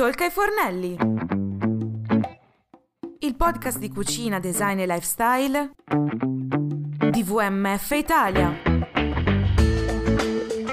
Tolca ai fornelli. Il podcast di cucina, design e lifestyle di VMF Italia.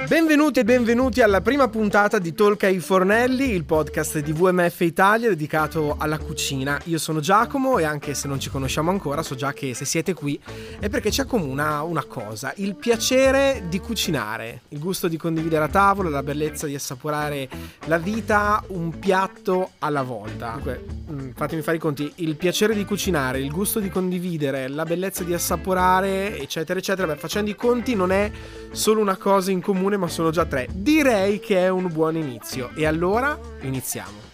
Benvenuti e benvenuti alla prima puntata di Tolca ai Fornelli, il podcast di VMF Italia dedicato alla cucina. Io sono Giacomo e anche se non ci conosciamo ancora so già che se siete qui è perché ci accomuna una cosa, il piacere di cucinare, il gusto di condividere a tavola, la bellezza di assaporare la vita un piatto alla volta. Dunque, mm, fatemi fare i conti, il piacere di cucinare, il gusto di condividere, la bellezza di assaporare, eccetera, eccetera. Beh, facendo i conti non è solo una cosa in comune ma sono già tre. Direi che è un buon inizio. E allora iniziamo.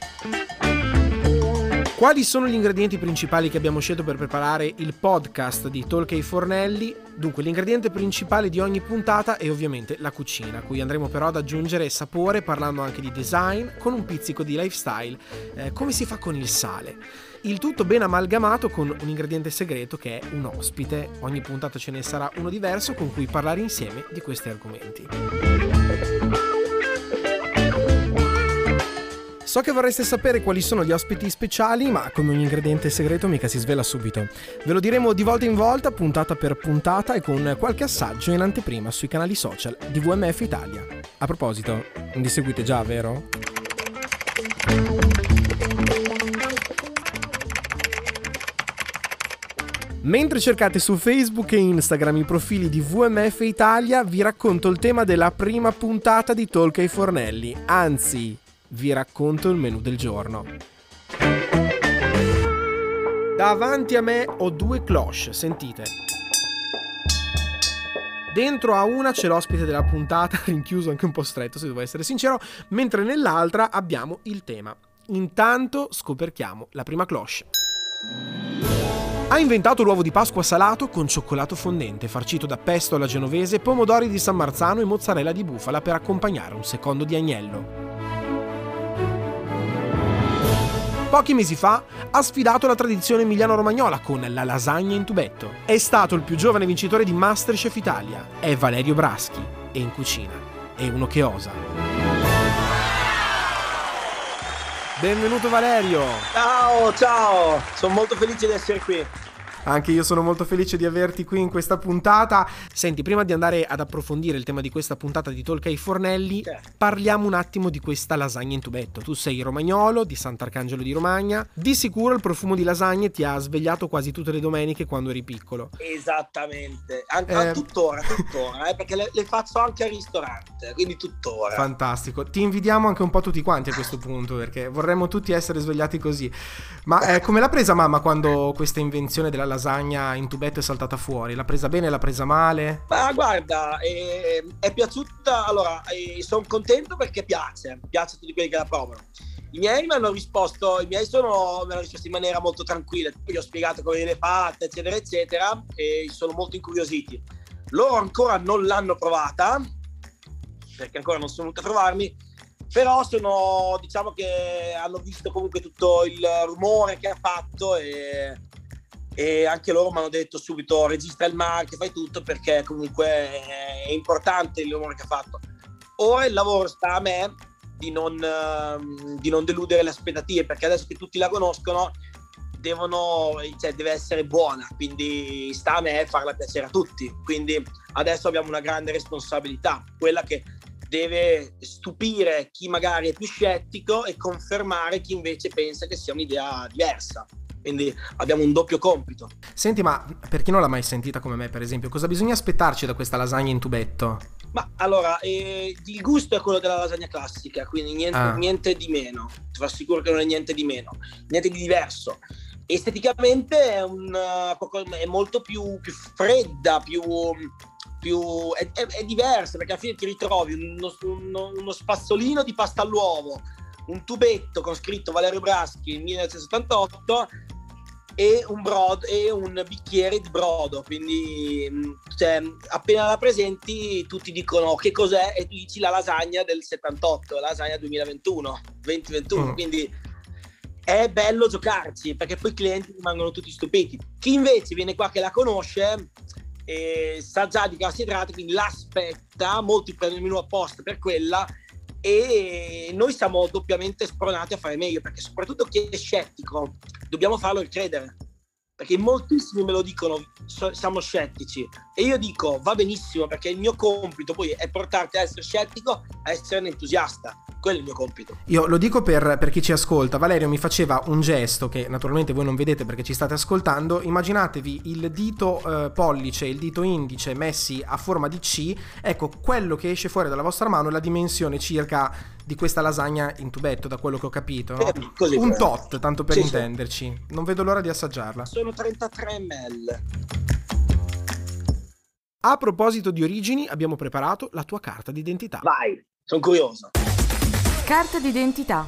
Quali sono gli ingredienti principali che abbiamo scelto per preparare il podcast di Tolkien Fornelli? Dunque, l'ingrediente principale di ogni puntata è ovviamente la cucina, cui andremo però ad aggiungere sapore parlando anche di design con un pizzico di lifestyle, eh, come si fa con il sale. Il tutto ben amalgamato con un ingrediente segreto che è un ospite. Ogni puntata ce ne sarà uno diverso con cui parlare insieme di questi argomenti. So che vorreste sapere quali sono gli ospiti speciali, ma con ogni ingrediente segreto mica si svela subito. Ve lo diremo di volta in volta, puntata per puntata e con qualche assaggio in anteprima sui canali social di VMF Italia. A proposito, vi seguite già, vero? Mentre cercate su Facebook e Instagram i profili di VMF Italia, vi racconto il tema della prima puntata di Talk ai Fornelli, anzi, vi racconto il menù del giorno. Davanti a me ho due cloche, sentite. Dentro a una c'è l'ospite della puntata, rinchiuso anche un po' stretto se devo essere sincero, mentre nell'altra abbiamo il tema. Intanto scoperchiamo la prima cloche. Ha inventato l'uovo di Pasqua salato con cioccolato fondente, farcito da pesto alla genovese, pomodori di San Marzano e mozzarella di bufala per accompagnare un secondo di agnello. Pochi mesi fa ha sfidato la tradizione emiliano-romagnola con la lasagna in tubetto. È stato il più giovane vincitore di Masterchef Italia. È Valerio Braschi e in cucina è uno che osa. Benvenuto Valerio! Ciao, ciao! Sono molto felice di essere qui. Anche io sono molto felice di averti qui in questa puntata. Senti, prima di andare ad approfondire il tema di questa puntata di Tolca ai Fornelli, Certo. parliamo un attimo di questa lasagna in tubetto. Tu sei romagnolo di Sant'Arcangelo di Romagna. Di sicuro il profumo di lasagne ti ha svegliato quasi tutte le domeniche quando eri piccolo. Esattamente, An- Eh. tuttora, tuttora, eh, perché le, le faccio anche al ristorante, quindi tuttora. Fantastico. Ti invidiamo anche un po' tutti quanti a questo punto perché vorremmo tutti essere svegliati così. Ma eh, come l'ha presa mamma quando questa invenzione della lasagna in tubetto è saltata fuori? L'ha presa bene, l'ha presa male? Ma guarda, eh, è piaciuta, allora, sono contento perché piace, piace a tutti quelli che la provano. I miei mi hanno risposto, i miei sono, mi hanno risposto in maniera molto tranquilla, gli ho spiegato come viene fatta, eccetera, eccetera, e sono molto incuriositi. Loro ancora non l'hanno provata, perché ancora non sono venuti a trovarmi, però sono, diciamo che hanno visto comunque tutto il rumore che ha fatto e, e anche loro mi hanno detto subito registra il marchio, fai tutto perché comunque è importante il rumore che ha fatto. Ora il lavoro sta a me di non, ehm, di non deludere le aspettative perché adesso che tutti la conoscono devono, cioè, deve essere buona, quindi sta a me farla piacere a tutti. Quindi adesso abbiamo una grande responsabilità, quella che deve stupire chi magari è più scettico e confermare chi invece pensa che sia un'idea diversa. Quindi abbiamo un doppio compito. Senti, ma per chi non l'ha mai sentita come me, per esempio, cosa bisogna aspettarci da questa lasagna in tubetto? Ma allora, eh, il gusto è quello della lasagna classica, quindi niente, Ah. niente di meno. Ti assicuro che non è niente di meno, niente di diverso. Esteticamente è, un, eh, è molto più, più fredda, più, più è, è- è diversa perché alla fine ti ritrovi uno, uno- uno spazzolino di pasta all'uovo, un tubetto con scritto Valerio Braschi 1978 e un, brodo, e un bicchiere di brodo. Quindi mh, cioè, appena la presenti tutti dicono che cos'è e tu dici la lasagna del 78, la lasagna 2021, 2021. Mm. Quindi è bello giocarci perché poi i clienti rimangono tutti stupiti. Chi invece viene qua che la conosce eh, sa già di carboidrati, quindi l'aspetta, molti prendono il menù apposta per quella e noi siamo doppiamente spronati a fare meglio perché soprattutto chi è scettico dobbiamo farlo credere perché moltissimi me lo dicono siamo scettici e io dico va benissimo perché il mio compito poi è portarti a essere scettico a essere un entusiasta quello è il mio compito. Io lo dico per, per, chi ci ascolta. Valerio mi faceva un gesto che naturalmente voi non vedete perché ci state ascoltando. Immaginatevi il dito eh, pollice e il dito indice messi a forma di C. Ecco, quello che esce fuori dalla vostra mano è la dimensione circa di questa lasagna in tubetto, da quello che ho capito. No? Eh, così, un tot, tanto per sì, intenderci. Sì. Non vedo l'ora di assaggiarla. Sono 33 ml. A proposito di origini, abbiamo preparato la tua carta d'identità. Vai, sono curioso. Carta d'identità.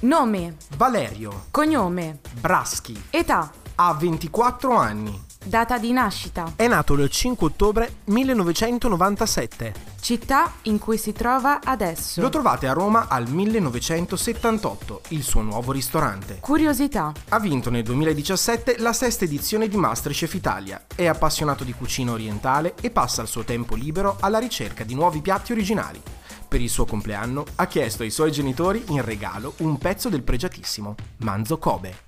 Nome. Valerio. Cognome. Braschi. Età. Ha 24 anni. Data di nascita. È nato il 5 ottobre 1997. Città in cui si trova adesso. Lo trovate a Roma al 1978, il suo nuovo ristorante. Curiosità. Ha vinto nel 2017 la sesta edizione di Masterchef Italia. È appassionato di cucina orientale e passa il suo tempo libero alla ricerca di nuovi piatti originali per il suo compleanno, ha chiesto ai suoi genitori in regalo un pezzo del pregiatissimo Manzo Kobe.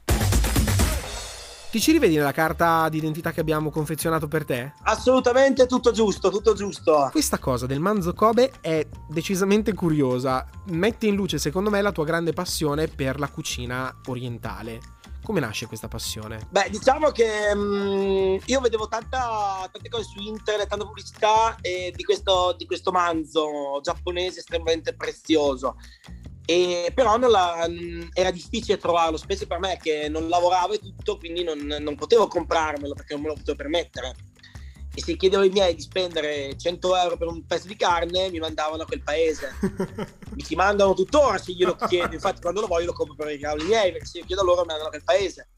Ti ci rivedi nella carta d'identità che abbiamo confezionato per te? Assolutamente tutto giusto, tutto giusto. Questa cosa del manzo Kobe è decisamente curiosa. Mette in luce, secondo me, la tua grande passione per la cucina orientale. Come nasce questa passione? Beh, diciamo che um, io vedevo tanta, tante cose su internet, tanta pubblicità eh, di, questo, di questo manzo giapponese estremamente prezioso. E però la, era difficile trovarlo, specie per me che non lavoravo e tutto, quindi non, non potevo comprarmelo perché non me lo potevo permettere. E se chiedevo ai miei di spendere 100 euro per un pezzo di carne mi mandavano a quel paese. Mi ci mandano tuttora se glielo chiedo infatti quando lo voglio lo compro per i cavoli miei perché se io chiedo a loro mi mandano a quel paese.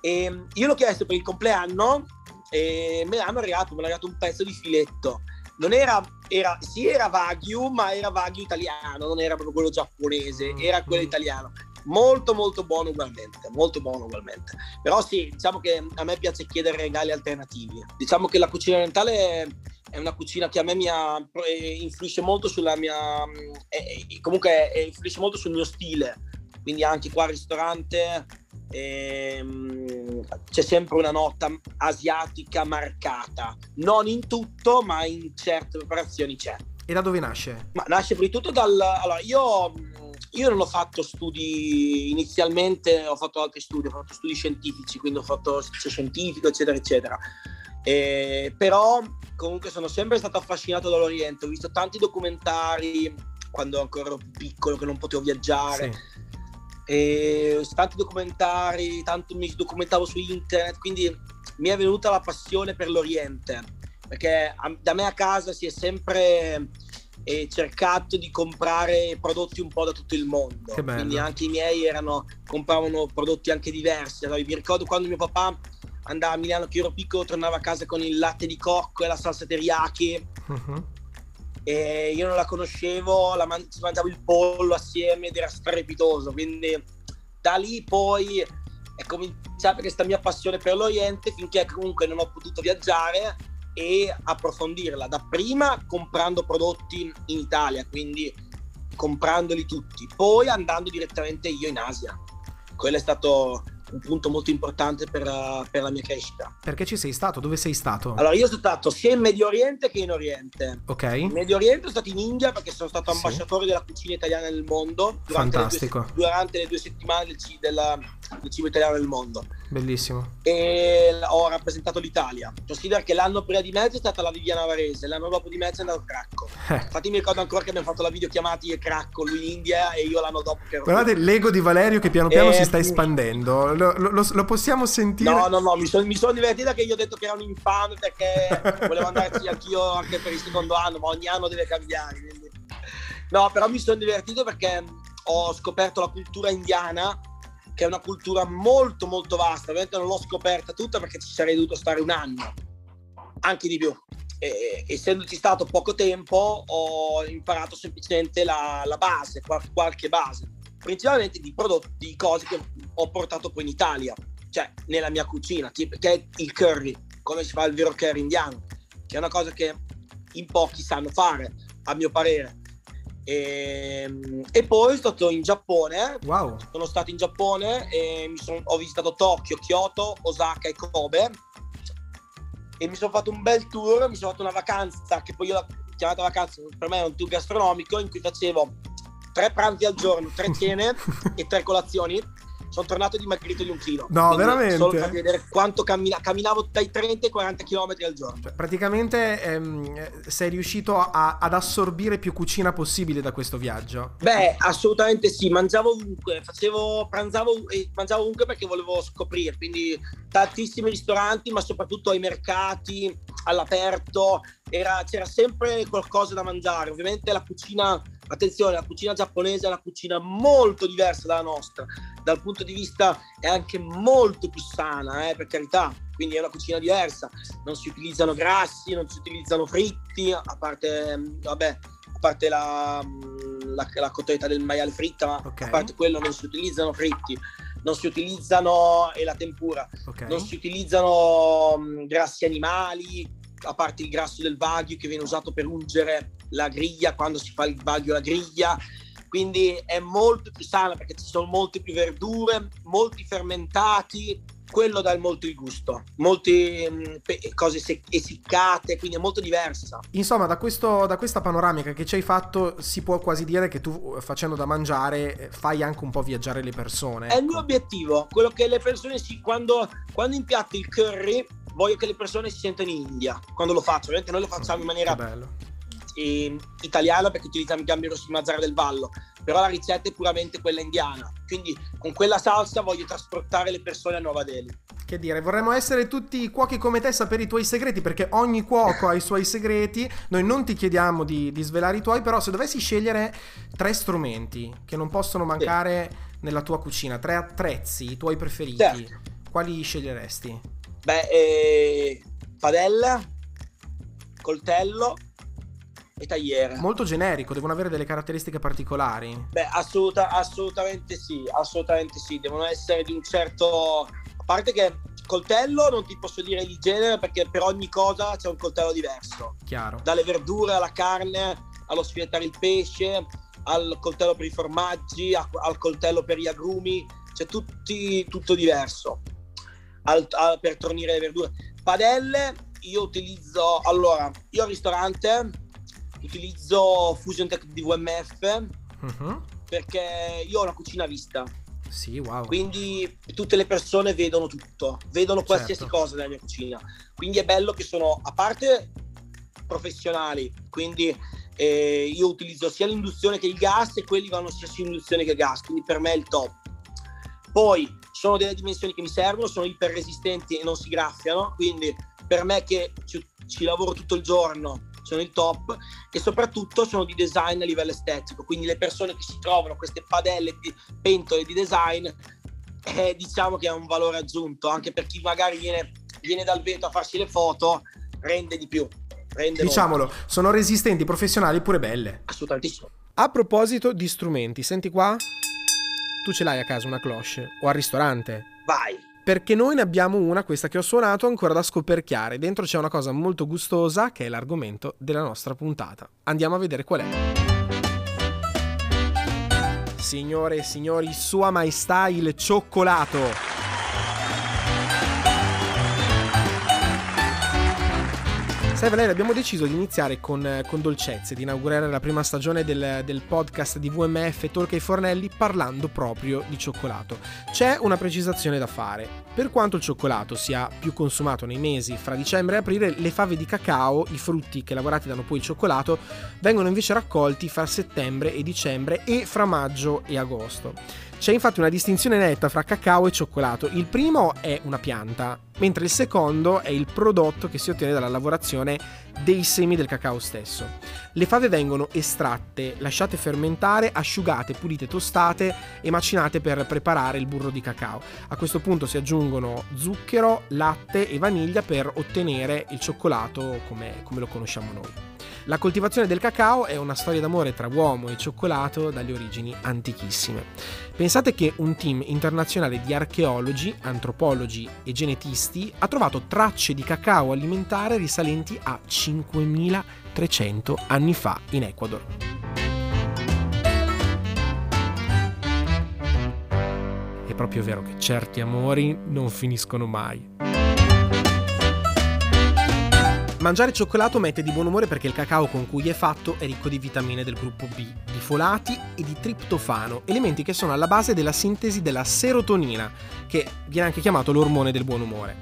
E io l'ho chiesto per il compleanno e me l'hanno regalato me l'hanno regalato un pezzo di filetto non era, era sì era Wagyu ma era Wagyu italiano non era proprio quello giapponese era quello mm. italiano molto molto buono ugualmente, molto buono ugualmente. Però sì, diciamo che a me piace chiedere regali alternativi. Diciamo che la cucina orientale è una cucina che a me mi ha, eh, influisce molto sulla mia... Eh, comunque eh, influisce molto sul mio stile. Quindi anche qua al ristorante ehm, c'è sempre una nota asiatica marcata. Non in tutto, ma in certe preparazioni c'è. E da dove nasce? Ma nasce prima di tutto dal... Allora, io io non ho fatto studi inizialmente, ho fatto altri studi, ho fatto studi scientifici, quindi ho fatto scientifico, eccetera, eccetera. Eh, però comunque sono sempre stato affascinato dall'Oriente, ho visto tanti documentari quando ancora ero piccolo che non potevo viaggiare. Sì. E tanti documentari, tanto mi documentavo su internet, quindi mi è venuta la passione per l'Oriente, perché da me a casa si è sempre e cercato di comprare prodotti un po' da tutto il mondo. Quindi anche i miei erano, compravano prodotti anche diversi. Allora, mi ricordo quando mio papà andava a Milano che ero piccolo, tornava a casa con il latte di cocco e la salsa teriyaki. Uh-huh. E io non la conoscevo, la man- mangiavo il pollo assieme ed era strepitoso. Quindi da lì poi è cominciata questa mia passione per l'Oriente finché comunque non ho potuto viaggiare e approfondirla dapprima comprando prodotti in Italia, quindi comprandoli tutti, poi andando direttamente io in Asia. Quello è stato un punto molto importante per, per, la mia crescita. Perché ci sei stato? Dove sei stato? Allora, io sono stato sia in Medio Oriente che in Oriente. Ok. In Medio Oriente sono stato in India perché sono stato ambasciatore sì. della cucina italiana nel mondo. Durante Fantastico. Le due, durante le due settimane del, della, del cibo italiano nel mondo. Bellissimo. E ho rappresentato l'Italia. Considera che l'anno prima di mezzo è stata la Viviana Varese, l'anno dopo di mezzo è andato Cracco. Eh. Infatti mi ricordo ancora che abbiamo fatto la videochiamata io e Cracco, lui in India e io l'anno dopo che ero Guardate l'ego di Valerio che piano piano e... si sta espandendo. Lo, lo, lo, possiamo sentire? No, no, no, mi sono son divertito che io ho detto che era un infame perché volevo andarci anch'io anche per il secondo anno, ma ogni anno deve cambiare. Quindi... No, però mi sono divertito perché ho scoperto la cultura indiana che è una cultura molto molto vasta, ovviamente non l'ho scoperta tutta perché ci sarei dovuto stare un anno, anche di più. E, essendoci stato poco tempo ho imparato semplicemente la, la base, qualche base, principalmente di prodotti, di cose che ho portato poi in Italia, cioè nella mia cucina, tipo, che è il curry, come si fa il vero curry indiano, che è una cosa che in pochi sanno fare, a mio parere E, e poi sono stato in Giappone. Wow. Sono stato in Giappone e mi son- ho visitato Tokyo, Kyoto, Osaka e Kobe. E mi sono fatto un bel tour, mi sono fatto una vacanza che poi io l'ho chiamata vacanza, per me è un tour gastronomico in cui facevo tre pranzi al giorno, tre cene e tre colazioni sono tornato dimagrito di un chilo. No, Quindi veramente? Solo per vedere quanto cammina- camminavo dai 30 ai 40 km al giorno. Cioè, praticamente ehm, eh, sei riuscito a- ad assorbire più cucina possibile da questo viaggio. Beh, assolutamente sì, mangiavo ovunque, facevo, pranzavo e mangiavo ovunque perché volevo scoprire, quindi tantissimi ristoranti, ma soprattutto ai mercati, all'aperto, era- c'era sempre qualcosa da mangiare. Ovviamente la cucina, attenzione, la cucina giapponese è una cucina molto diversa dalla nostra, dal punto di vista è anche molto più sana, eh, per carità, quindi è una cucina diversa, non si utilizzano grassi, non si utilizzano fritti, a parte, mm, vabbè, a parte la, mm, la, la cotoletta del maiale fritta, ma Ok. a parte quello non si utilizzano fritti, non si utilizzano e la tempura, Ok. non si utilizzano mh, grassi animali, a parte il grasso del wagyu che viene usato per ungere la griglia quando si fa il wagyu alla griglia. Quindi è molto più sana perché ci sono molte più verdure, molti fermentati, quello dà molto il gusto, molte mh, pe- cose sec- essiccate, quindi è molto diversa. Insomma, da, questo- da questa panoramica che ci hai fatto, si può quasi dire che tu, eh, facendo da mangiare, eh, fai anche un po' viaggiare le persone. È il ecco. mio obiettivo, quello che le persone si, quando, quando impiatto il curry, voglio che le persone si sentano in India quando lo faccio. Ovviamente noi lo facciamo in maniera. Eh, italiana perché utilizziamo i gambi rossi di Mazzara del Vallo, però la ricetta è puramente quella indiana. Quindi con quella salsa voglio trasportare le persone a Nuova Delhi. Che dire, vorremmo essere tutti cuochi come te, sapere i tuoi segreti, perché ogni cuoco ha i suoi segreti. Noi non ti chiediamo di, di svelare i tuoi, però se dovessi scegliere tre strumenti che non possono mancare nella tua cucina, tre attrezzi, i tuoi preferiti, Certo. quali sceglieresti? Beh, eh, padella, coltello e tagliere. Molto generico, devono avere delle caratteristiche particolari. Beh, assoluta- assolutamente sì, assolutamente sì, devono essere di un certo... A parte che coltello non ti posso dire il genere perché per ogni cosa c'è un coltello diverso. Chiaro. dalle verdure alla carne, allo sfilettare il pesce, al coltello per i formaggi, al coltello per gli agrumi, c'è tutti, tutto diverso al- al- per tornire le verdure. Padelle, io utilizzo, allora, io al ristorante utilizzo Fusion Tech DVMF Mhm. perché io ho una cucina a vista, Sì, wow. quindi tutte le persone vedono tutto, vedono qualsiasi Certo. cosa nella mia cucina. Quindi è bello che sono, a parte professionali, quindi eh, io utilizzo sia l'induzione che il gas e quelli vanno sia su induzione che gas, quindi per me è il top. Poi sono delle dimensioni che mi servono, sono iperresistenti e non si graffiano, quindi per me che ci, ci lavoro tutto il giorno sono il top e soprattutto sono di design a livello estetico, quindi le persone che si trovano queste padelle, di, pentole di design, eh, diciamo che è un valore aggiunto, anche per chi magari viene, viene dal veto a farsi le foto, rende di più. Rende Diciamolo, sono resistenti, professionali, pure belle. Assolutamente. A proposito di strumenti, senti qua? Tu ce l'hai a casa una cloche o al ristorante? Vai. Perché noi ne abbiamo una, questa che ho suonato, ancora da scoperchiare. Dentro c'è una cosa molto gustosa che è l'argomento della nostra puntata. Andiamo a vedere qual è. Signore e signori, Sua Maestà il cioccolato. Sai Valeria, abbiamo deciso di iniziare con, eh, con dolcezze, di inaugurare la prima stagione del, del podcast di VMF Tolca ai Fornelli parlando proprio di cioccolato. C'è una precisazione da fare. Per quanto il cioccolato sia più consumato nei mesi fra dicembre e aprile, le fave di cacao, i frutti che lavorati danno poi il cioccolato, vengono invece raccolti fra settembre e dicembre e fra maggio e agosto. C'è infatti una distinzione netta fra cacao e cioccolato. Il primo è una pianta, mentre il secondo è il prodotto che si ottiene dalla lavorazione dei semi del cacao stesso. Le fave vengono estratte, lasciate fermentare, asciugate, pulite, tostate e macinate per preparare il burro di cacao. A questo punto si aggiungono zucchero, latte e vaniglia per ottenere il cioccolato come, come lo conosciamo noi. La coltivazione del cacao è una storia d'amore tra uomo e cioccolato dalle origini antichissime. Pensate che un team internazionale di archeologi, antropologi e genetisti ha trovato tracce di cacao alimentare risalenti a 5300 anni fa in Ecuador. È proprio vero che certi amori non finiscono mai. Mangiare cioccolato mette di buon umore perché il cacao con cui è fatto è ricco di vitamine del gruppo B, di folati e di triptofano, elementi che sono alla base della sintesi della serotonina, che viene anche chiamato l'ormone del buon umore.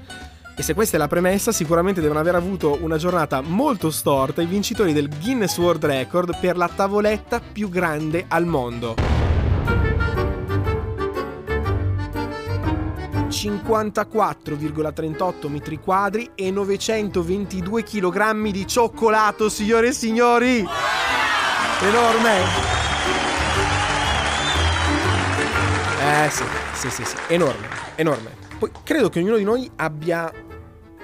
E se questa è la premessa, sicuramente devono aver avuto una giornata molto storta i vincitori del Guinness World Record per la tavoletta più grande al mondo. 54,38 metri quadri e 922 kg di cioccolato, signore e signori! Enorme! Eh sì, sì, sì, sì, enorme, enorme. Poi credo che ognuno di noi abbia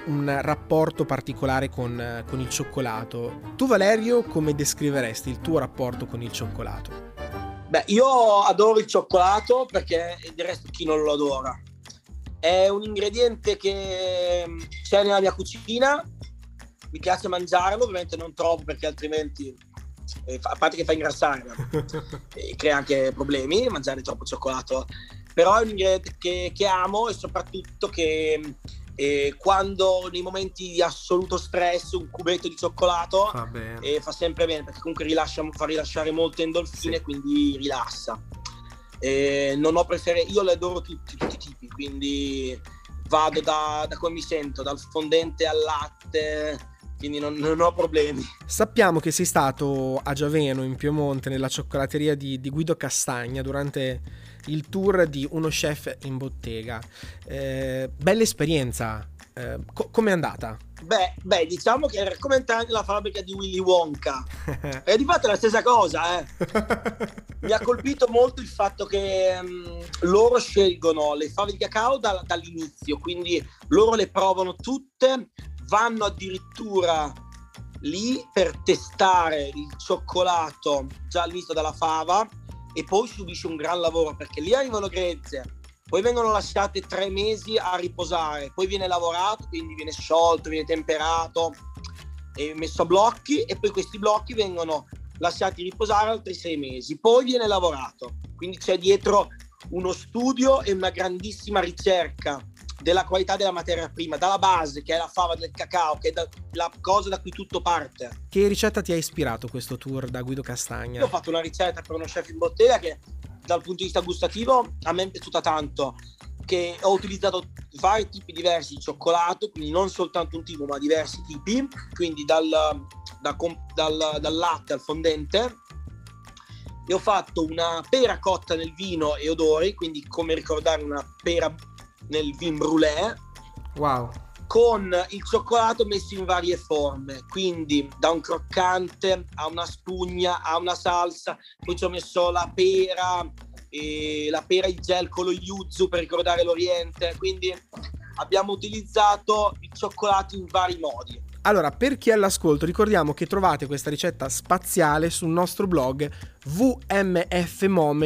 un rapporto particolare con, con il cioccolato. Tu Valerio, come descriveresti il tuo rapporto con il cioccolato? Beh, io adoro il cioccolato perché del resto chi non lo adora. È un ingrediente che mm, c'è nella mia cucina, mi piace mangiarlo, ovviamente non troppo perché altrimenti, eh, a parte che fa ingrassare, e crea anche problemi mangiare troppo cioccolato, però è un ingrediente che, che amo e soprattutto che eh, quando nei momenti di assoluto stress un cubetto di cioccolato fa, eh, fa sempre bene perché comunque rilascia, fa rilasciare molte endorfine sì. quindi rilassa eh, non ho preferenze, io le adoro tutti, tutti i tipi, quindi vado da, da, come mi sento, dal fondente al latte, quindi non, non, ho problemi. Sappiamo che sei stato a Giaveno, in Piemonte, nella cioccolateria di, di Guido Castagna durante il tour di Uno Chef in Bottega. Eh, bella esperienza, eh, co- com'è andata? Beh, beh, diciamo che era come entrare nella fabbrica di Willy Wonka. e di fatto è la stessa cosa, eh. Mi ha colpito molto il fatto che um, loro scelgono le fave di cacao da, dall'inizio, quindi loro le provano tutte, vanno addirittura lì per testare il cioccolato già all'inizio dalla fava e poi subisce un gran lavoro perché lì arrivano grezze, poi vengono lasciate tre mesi a riposare, poi viene lavorato, quindi viene sciolto, viene temperato e messo a blocchi e poi questi blocchi vengono lasciati riposare altri sei mesi, poi viene lavorato. Quindi c'è dietro uno studio e una grandissima ricerca della qualità della materia prima, dalla base che è la fava del cacao, che è la cosa da cui tutto parte. Che ricetta ti ha ispirato questo tour da Guido Castagna? Io ho fatto una ricetta per uno chef in bottega che dal punto di vista gustativo a me è piaciuta tanto che ho utilizzato vari tipi diversi di cioccolato, quindi non soltanto un tipo, ma diversi tipi, quindi dal, da, dal, dal latte al fondente. E ho fatto una pera cotta nel vino e odori, quindi come ricordare una pera nel vin brûlé. Wow con il cioccolato messo in varie forme, quindi da un croccante a una spugna a una salsa, poi ci ho messo la pera, la pera in gel con lo yuzu per ricordare l'Oriente, quindi abbiamo utilizzato il cioccolato in vari modi. Allora, per chi è all'ascolto, ricordiamo che trovate questa ricetta spaziale sul nostro blog vmfmoments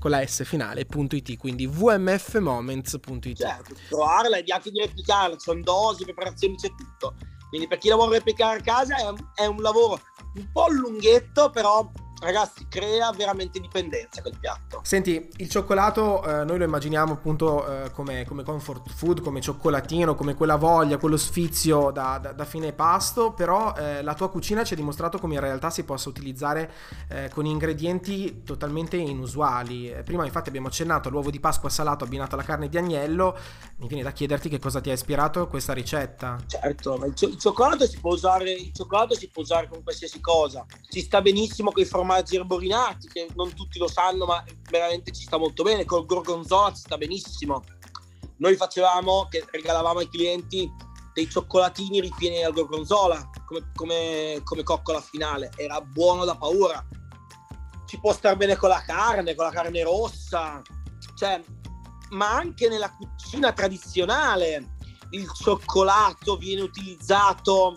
con la S finale.it, quindi vmfmoments.it. Certo, trovarla e anche di replicarla, ci sono dosi, preparazioni, c'è tutto. Quindi per chi la vuole replicare a casa è è un lavoro un po' lunghetto, però ragazzi, crea veramente dipendenza quel piatto. Senti, il cioccolato eh, noi lo immaginiamo appunto eh, come, come, comfort food, come cioccolatino, come quella voglia, quello sfizio da, da, da fine pasto, però eh, la tua cucina ci ha dimostrato come in realtà si possa utilizzare eh, con ingredienti totalmente inusuali. Eh, prima infatti abbiamo accennato all'uovo di Pasqua salato abbinato alla carne di agnello, mi viene da chiederti che cosa ti ha ispirato questa ricetta. Certo, ma il, il, cioccolato si può usare, il cioccolato si può usare con qualsiasi cosa, ci sta benissimo con i formaggi formaggi erborinati che non tutti lo sanno ma veramente ci sta molto bene. Col gorgonzola ci sta benissimo. Noi facevamo che regalavamo ai clienti dei cioccolatini ripieni al gorgonzola come, come, come coccola finale. Era buono da paura. Ci può star bene con la carne con la carne rossa. Cioè ma anche nella cucina tradizionale il cioccolato viene utilizzato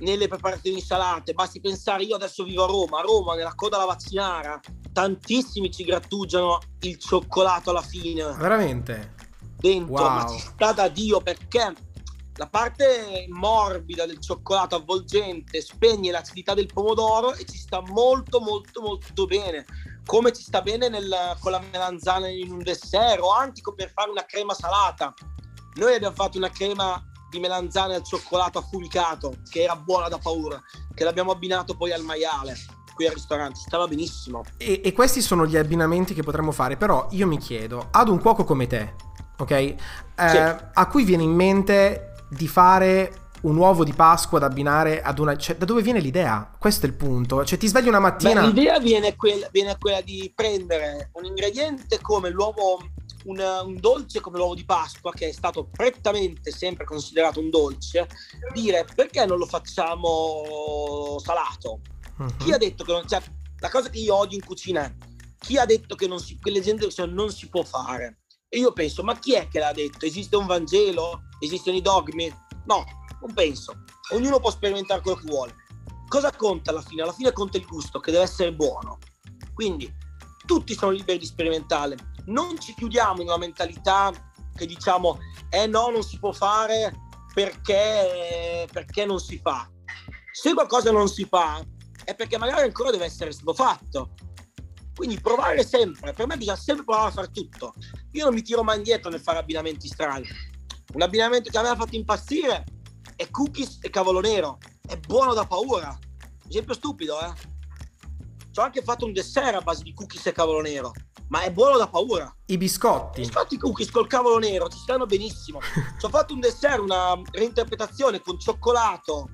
nelle preparazioni salate. Basti pensare, io adesso vivo a Roma, a Roma nella coda alla vaccinara, tantissimi ci grattugiano il cioccolato alla fine. Veramente? Dentro, wow. ma ci sta da Dio perché la parte morbida del cioccolato avvolgente spegne l'acidità del pomodoro e ci sta molto molto molto bene come ci sta bene nel, con la melanzana in un dessert o anche per fare una crema salata noi abbiamo fatto una crema di melanzane al cioccolato affumicato che era buona da paura che l'abbiamo abbinato poi al maiale qui al ristorante stava benissimo e, e questi sono gli abbinamenti che potremmo fare però io mi chiedo ad un cuoco come te ok eh, sì. a cui viene in mente di fare un uovo di Pasqua da abbinare ad una... Cioè, da dove viene l'idea? Questo è il punto. Cioè, ti svegli una mattina... Beh, l'idea viene, quella, viene quella di prendere un ingrediente come l'uovo, un, un, dolce come l'uovo di Pasqua, che è stato prettamente sempre considerato un dolce, dire perché non lo facciamo salato? Uh-huh. Chi ha detto che non... Cioè, la cosa che io odio in cucina è chi ha detto che non si, quelle gente non si può fare? E io penso, ma chi è che l'ha detto? Esiste un Vangelo? Esistono i dogmi? No, non penso. Ognuno può sperimentare quello che vuole. Cosa conta alla fine? Alla fine conta il gusto, che deve essere buono. Quindi tutti sono liberi di sperimentare. Non ci chiudiamo in una mentalità che diciamo, eh no, non si può fare perché, perché non si fa. Se qualcosa non si fa, è perché magari ancora deve essere stato fatto. Quindi provare sempre, per me bisogna sempre provare a fare tutto. Io non mi tiro mai indietro nel fare abbinamenti strani. Un abbinamento che me ha fatto impazzire è cookies e cavolo nero. È buono da paura. Esempio stupido, eh. Ci ho anche fatto un dessert a base di cookies e cavolo nero, ma è buono da paura. I biscotti. I biscotti cookies col cavolo nero ci stanno benissimo. Ci ho fatto un dessert, una reinterpretazione con cioccolato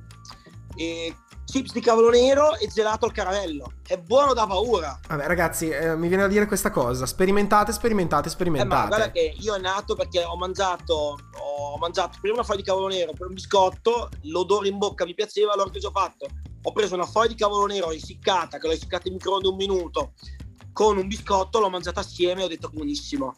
e chips di cavolo nero e gelato al caramello. È buono da paura. Vabbè, ragazzi, eh, mi viene da dire questa cosa: sperimentate, sperimentate, sperimentate. Eh, ma guarda che io è nato perché ho mangiato, ho mangiato prima una foglia di cavolo nero, poi un biscotto, l'odore in bocca mi piaceva, allora che ho fatto? Ho preso una foglia di cavolo nero essiccata, che l'ho essiccata in microonde un minuto, con un biscotto, l'ho mangiata assieme e ho detto buonissimo.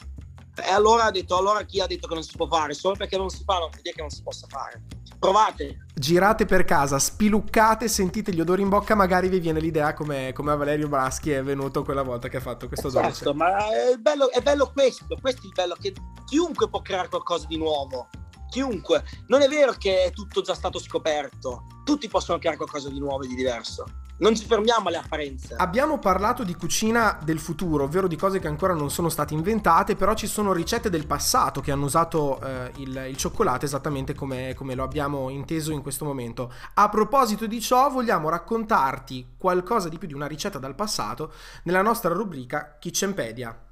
E allora ha detto, allora chi ha detto che non si può fare? Solo perché non si fa non vuol dire che non si possa fare. Provate. Girate per casa, spiluccate, sentite gli odori in bocca, magari vi viene l'idea come, come a Valerio Braschi è venuto quella volta che ha fatto questo dolce. Certo, ma è bello, è bello questo, questo è il bello, che chiunque può creare qualcosa di nuovo. Chiunque. Non è vero che è tutto già stato scoperto. Tutti possono creare qualcosa di nuovo e di diverso non ci fermiamo alle apparenze. Abbiamo parlato di cucina del futuro, ovvero di cose che ancora non sono state inventate, però ci sono ricette del passato che hanno usato eh, il, il, cioccolato esattamente come, come lo abbiamo inteso in questo momento. A proposito di ciò, vogliamo raccontarti qualcosa di più di una ricetta dal passato nella nostra rubrica Kitchenpedia.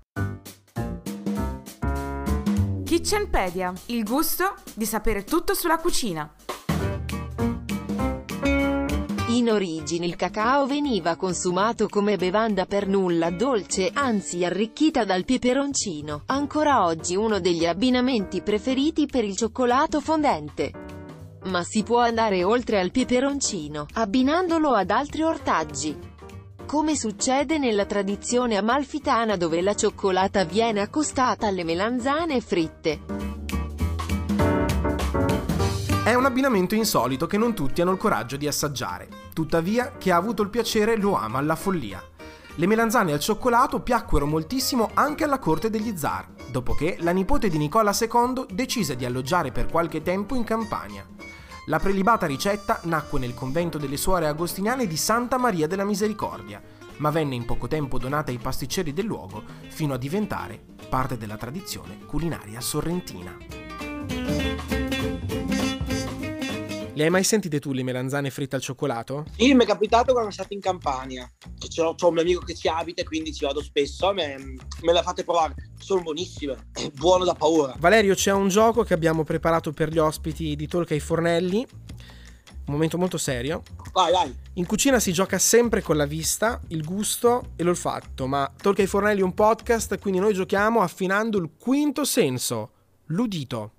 Kitchenpedia, il gusto di sapere tutto sulla cucina. In origine il cacao veniva consumato come bevanda per nulla dolce, anzi arricchita dal peperoncino, ancora oggi uno degli abbinamenti preferiti per il cioccolato fondente. Ma si può andare oltre al peperoncino, abbinandolo ad altri ortaggi. Come succede nella tradizione amalfitana dove la cioccolata viene accostata alle melanzane fritte. È un abbinamento insolito che non tutti hanno il coraggio di assaggiare. Tuttavia, chi ha avuto il piacere lo ama alla follia. Le melanzane al cioccolato piacquero moltissimo anche alla corte degli zar, dopo che la nipote di Nicola II decise di alloggiare per qualche tempo in Campania. La prelibata ricetta nacque nel convento delle suore agostiniane di Santa Maria della Misericordia, ma venne in poco tempo donata ai pasticceri del luogo fino a diventare parte della tradizione culinaria sorrentina. Le hai mai sentite tu le melanzane fritte al cioccolato? Sì, mi è capitato quando sono stato in Campania. C'ho, c'ho un mio amico che ci abita e quindi ci vado spesso. Me, me la fate provare. Sono buonissime. È buono da paura. Valerio, c'è un gioco che abbiamo preparato per gli ospiti di Tolka ai Fornelli. Un momento molto serio. Vai, vai. In cucina si gioca sempre con la vista, il gusto e l'olfatto, ma Tolka ai Fornelli è un podcast, quindi noi giochiamo affinando il quinto senso, l'udito.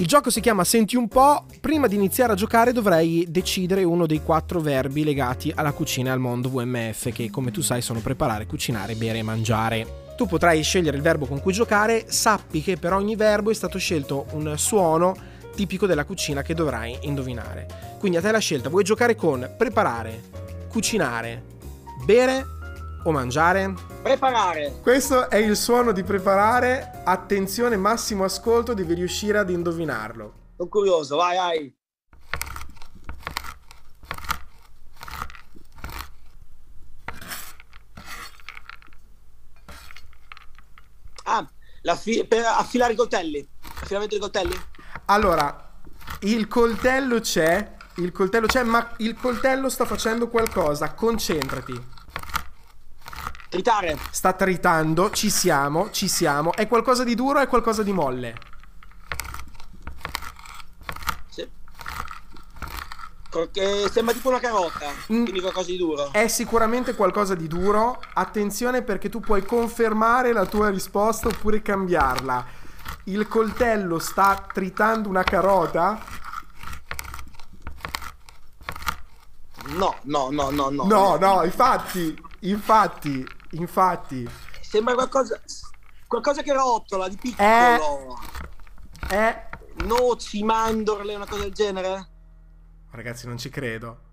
Il gioco si chiama Senti un po'. Prima di iniziare a giocare dovrei decidere uno dei quattro verbi legati alla cucina e al mondo VMF, che come tu sai sono preparare, cucinare, bere e mangiare. Tu potrai scegliere il verbo con cui giocare, sappi che per ogni verbo è stato scelto un suono tipico della cucina che dovrai indovinare. Quindi a te la scelta, vuoi giocare con preparare, cucinare, bere o mangiare? Preparare. Questo è il suono di preparare. Attenzione, massimo ascolto, devi riuscire ad indovinarlo. Sono curioso, vai, vai. Ah, fi- per affilare i coltelli. Affilamento dei coltelli? Allora, il coltello c'è, il coltello c'è, ma il coltello sta facendo qualcosa. Concentrati. Tritare. Sta tritando, ci siamo, ci siamo. È qualcosa di duro o è qualcosa di molle? Sì. Sembra tipo una carota, Mm. quindi qualcosa di duro. È sicuramente qualcosa di duro. Attenzione perché tu puoi confermare la tua risposta oppure cambiarla. Il coltello sta tritando una carota? No, no, no, no, no. No, no, infatti, infatti, infatti. Sembra qualcosa qualcosa che rotola di piccolo. Eh. È... Noci, mandorle, una cosa del genere? Ragazzi, non ci credo.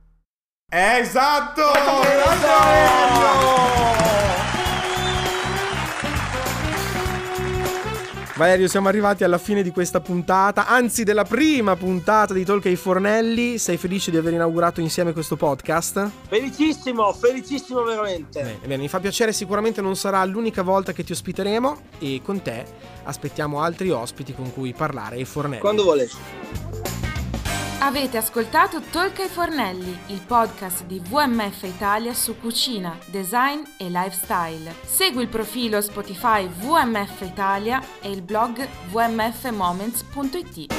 È esatto! Grande Valerio! Siamo arrivati alla fine di questa puntata, anzi della prima puntata di Talk ai Fornelli. Sei felice di aver inaugurato insieme questo podcast? Felicissimo, felicissimo veramente. Bene, bene, mi fa piacere, sicuramente non sarà l'unica volta che ti ospiteremo e con te aspettiamo altri ospiti con cui parlare ai fornelli. Quando volete. Avete ascoltato Talk ai Fornelli, il podcast di VMF Italia su cucina, design e lifestyle. Segui il profilo Spotify VMF Italia e il blog vmfmoments.it.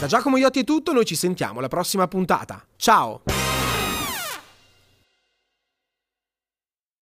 Da Giacomo Iotti è tutto, noi ci sentiamo alla prossima puntata. Ciao!